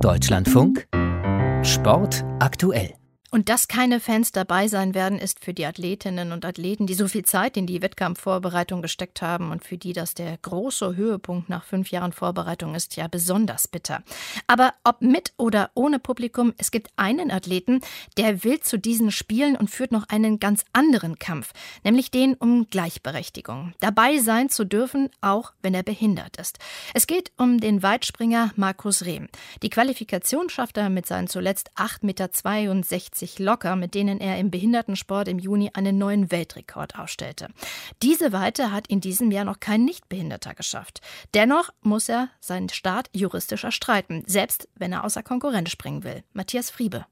Deutschlandfunk Sport aktuell. Und dass keine Fans dabei sein werden, ist für die Athletinnen und Athleten, die so viel Zeit in die Wettkampfvorbereitung gesteckt haben und für die das der große Höhepunkt nach fünf Jahren Vorbereitung ist, ja besonders bitter. Aber ob mit oder ohne Publikum, es gibt einen Athleten, der will zu diesen Spielen und führt noch einen ganz anderen Kampf, nämlich den um Gleichberechtigung. Dabei sein zu dürfen, auch wenn er behindert ist. Es geht um den Weitspringer Markus Rehm. Die Qualifikation schafft er mit seinen zuletzt 8,62 Meter 60 locker, mit denen er im Behindertensport im Juni einen neuen Weltrekord aufstellte. Diese Weite hat in diesem Jahr noch kein Nichtbehinderter geschafft. Dennoch muss er seinen Start juristisch erstreiten, selbst wenn er außer Konkurrenz springen will. Matthias Friebe.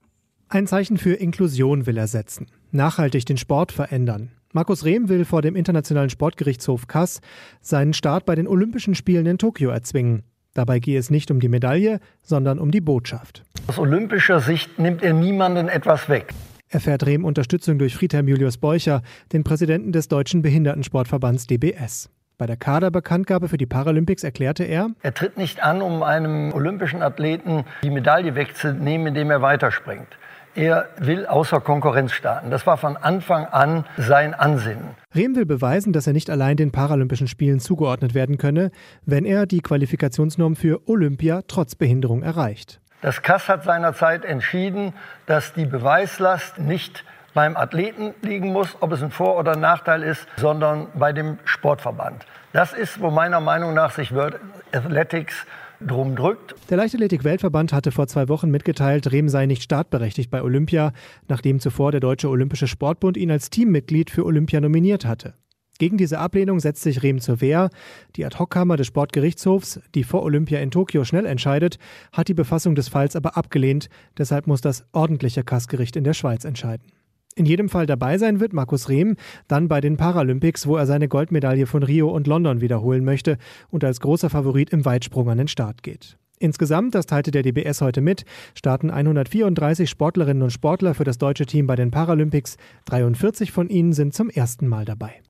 Ein Zeichen für Inklusion will er setzen, nachhaltig den Sport verändern. Markus Rehm will vor dem Internationalen Sportgerichtshof Kass seinen Start bei den Olympischen Spielen in Tokio erzwingen. Dabei gehe es nicht um die Medaille, sondern um die Botschaft. Aus olympischer Sicht nimmt er niemanden etwas weg. Erfährt Rehm Unterstützung durch Friedhelm Julius Beucher, den Präsidenten des Deutschen Behindertensportverbands DBS. Bei der Kaderbekanntgabe für die Paralympics erklärte er, er tritt nicht an, um einem olympischen Athleten die Medaille wegzunehmen, indem er weiterspringt. Er will außer Konkurrenz starten. Das war von Anfang an sein Ansinnen. Rehm will beweisen, dass er nicht allein den Paralympischen Spielen zugeordnet werden könne, wenn er die Qualifikationsnorm für Olympia trotz Behinderung erreicht. Das KAS hat seinerzeit entschieden, dass die Beweislast nicht beim Athleten liegen muss, ob es ein Vor- oder Nachteil ist, sondern bei dem Sportverband. Das ist, wo meiner Meinung nach sich World Athletics drum drückt. Der Leichtathletik-Weltverband hatte vor zwei Wochen mitgeteilt, Rehm sei nicht startberechtigt bei Olympia, nachdem zuvor der Deutsche Olympische Sportbund ihn als Teammitglied für Olympia nominiert hatte. Gegen diese Ablehnung setzt sich Rehm zur Wehr. Die Ad-Hoc-Kammer des Sportgerichtshofs, die vor Olympia in Tokio schnell entscheidet, hat die Befassung des Falls aber abgelehnt. Deshalb muss das ordentliche Kassgericht in der Schweiz entscheiden. In jedem Fall dabei sein wird Markus Rehm dann bei den Paralympics, wo er seine Goldmedaille von Rio und London wiederholen möchte und als großer Favorit im Weitsprung an den Start geht. Insgesamt, das teilte der DBS heute mit, starten 134 Sportlerinnen und Sportler für das deutsche Team bei den Paralympics. 43 von ihnen sind zum ersten Mal dabei.